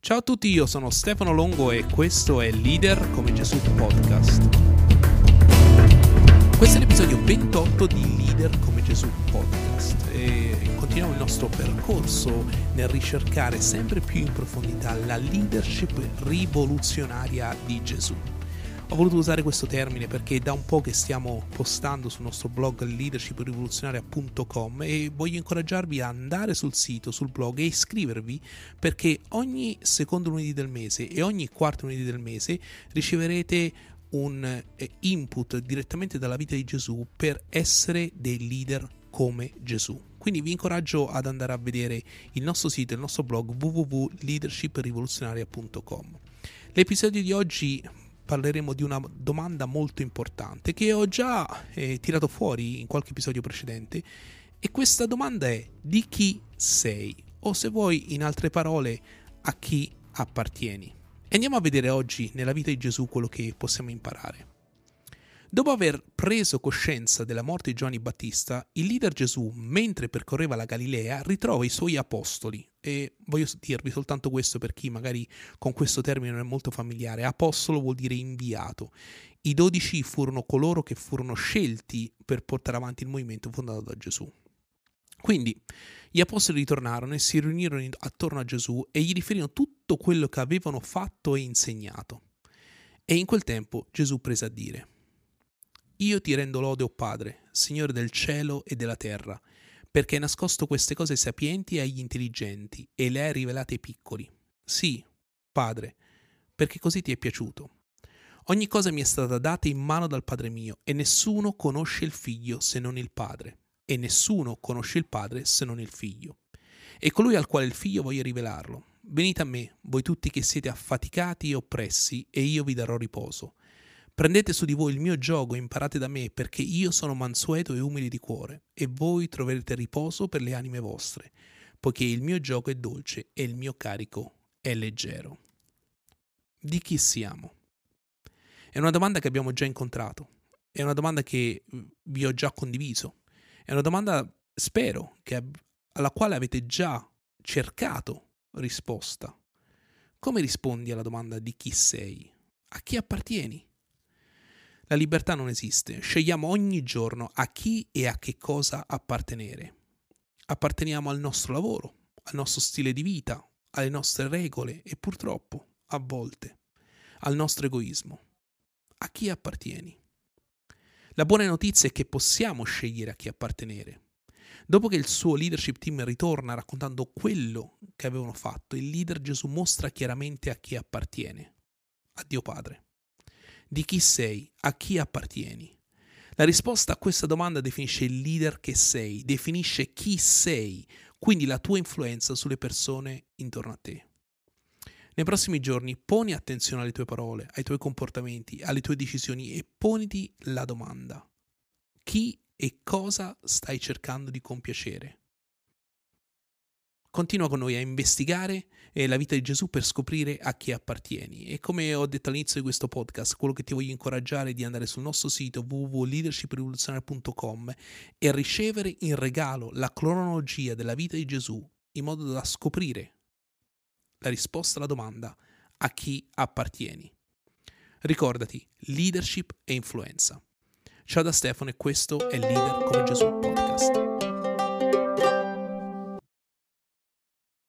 Ciao a tutti, io sono Stefano Longo e questo è Leader come Gesù Podcast. Questo è l'episodio 28 di Leader come Gesù Podcast e continuiamo il nostro percorso nel ricercare sempre più in profondità la leadership rivoluzionaria di Gesù. Ho voluto usare questo termine perché da un po' che stiamo postando sul nostro blog leadershiprivoluzionaria.com e voglio incoraggiarvi a andare sul sito, sul blog e iscrivervi perché ogni secondo lunedì del mese e ogni quarto lunedì del mese riceverete un eh, input direttamente dalla vita di Gesù per essere dei leader come Gesù. Quindi vi incoraggio ad andare a vedere il nostro sito, il nostro blog www.leadershiprivoluzionaria.com. L'episodio di oggi parleremo di una domanda molto importante che ho già eh, tirato fuori in qualche episodio precedente e questa domanda è di chi sei o se vuoi in altre parole a chi appartieni. E andiamo a vedere oggi nella vita di Gesù quello che possiamo imparare. Dopo aver preso coscienza della morte di Giovanni Battista, il leader Gesù, mentre percorreva la Galilea, ritrova i suoi apostoli. E voglio dirvi soltanto questo per chi magari con questo termine non è molto familiare. Apostolo vuol dire inviato. I dodici furono coloro che furono scelti per portare avanti il movimento fondato da Gesù. Quindi gli apostoli ritornarono e si riunirono attorno a Gesù e gli riferirono tutto quello che avevano fatto e insegnato. E in quel tempo Gesù prese a dire io ti rendo lode, o oh Padre, Signore del cielo e della terra, perché hai nascosto queste cose sapienti agli intelligenti e le hai rivelate ai piccoli. Sì, Padre, perché così ti è piaciuto. Ogni cosa mi è stata data in mano dal Padre mio, e nessuno conosce il Figlio se non il Padre, e nessuno conosce il Padre se non il Figlio. E colui al quale il Figlio voglio rivelarlo. Venite a me, voi tutti che siete affaticati e oppressi, e io vi darò riposo. Prendete su di voi il mio gioco e imparate da me, perché io sono mansueto e umile di cuore, e voi troverete riposo per le anime vostre, poiché il mio gioco è dolce e il mio carico è leggero. Di chi siamo? È una domanda che abbiamo già incontrato, è una domanda che vi ho già condiviso, è una domanda, spero, che, alla quale avete già cercato risposta. Come rispondi alla domanda di chi sei? A chi appartieni? La libertà non esiste, scegliamo ogni giorno a chi e a che cosa appartenere. Apparteniamo al nostro lavoro, al nostro stile di vita, alle nostre regole e purtroppo, a volte, al nostro egoismo. A chi appartieni? La buona notizia è che possiamo scegliere a chi appartenere. Dopo che il suo leadership team ritorna raccontando quello che avevano fatto, il leader Gesù mostra chiaramente a chi appartiene. A Dio Padre di chi sei, a chi appartieni. La risposta a questa domanda definisce il leader che sei, definisce chi sei, quindi la tua influenza sulle persone intorno a te. Nei prossimi giorni poni attenzione alle tue parole, ai tuoi comportamenti, alle tue decisioni e poniti la domanda. Chi e cosa stai cercando di compiacere? Continua con noi a investigare eh, la vita di Gesù per scoprire a chi appartieni. E come ho detto all'inizio di questo podcast, quello che ti voglio incoraggiare è di andare sul nostro sito www.leadershiprivoluzionario.com e ricevere in regalo la cronologia della vita di Gesù in modo da scoprire la risposta alla domanda a chi appartieni. Ricordati, leadership e influenza. Ciao da Stefano e questo è Leader come Gesù podcast.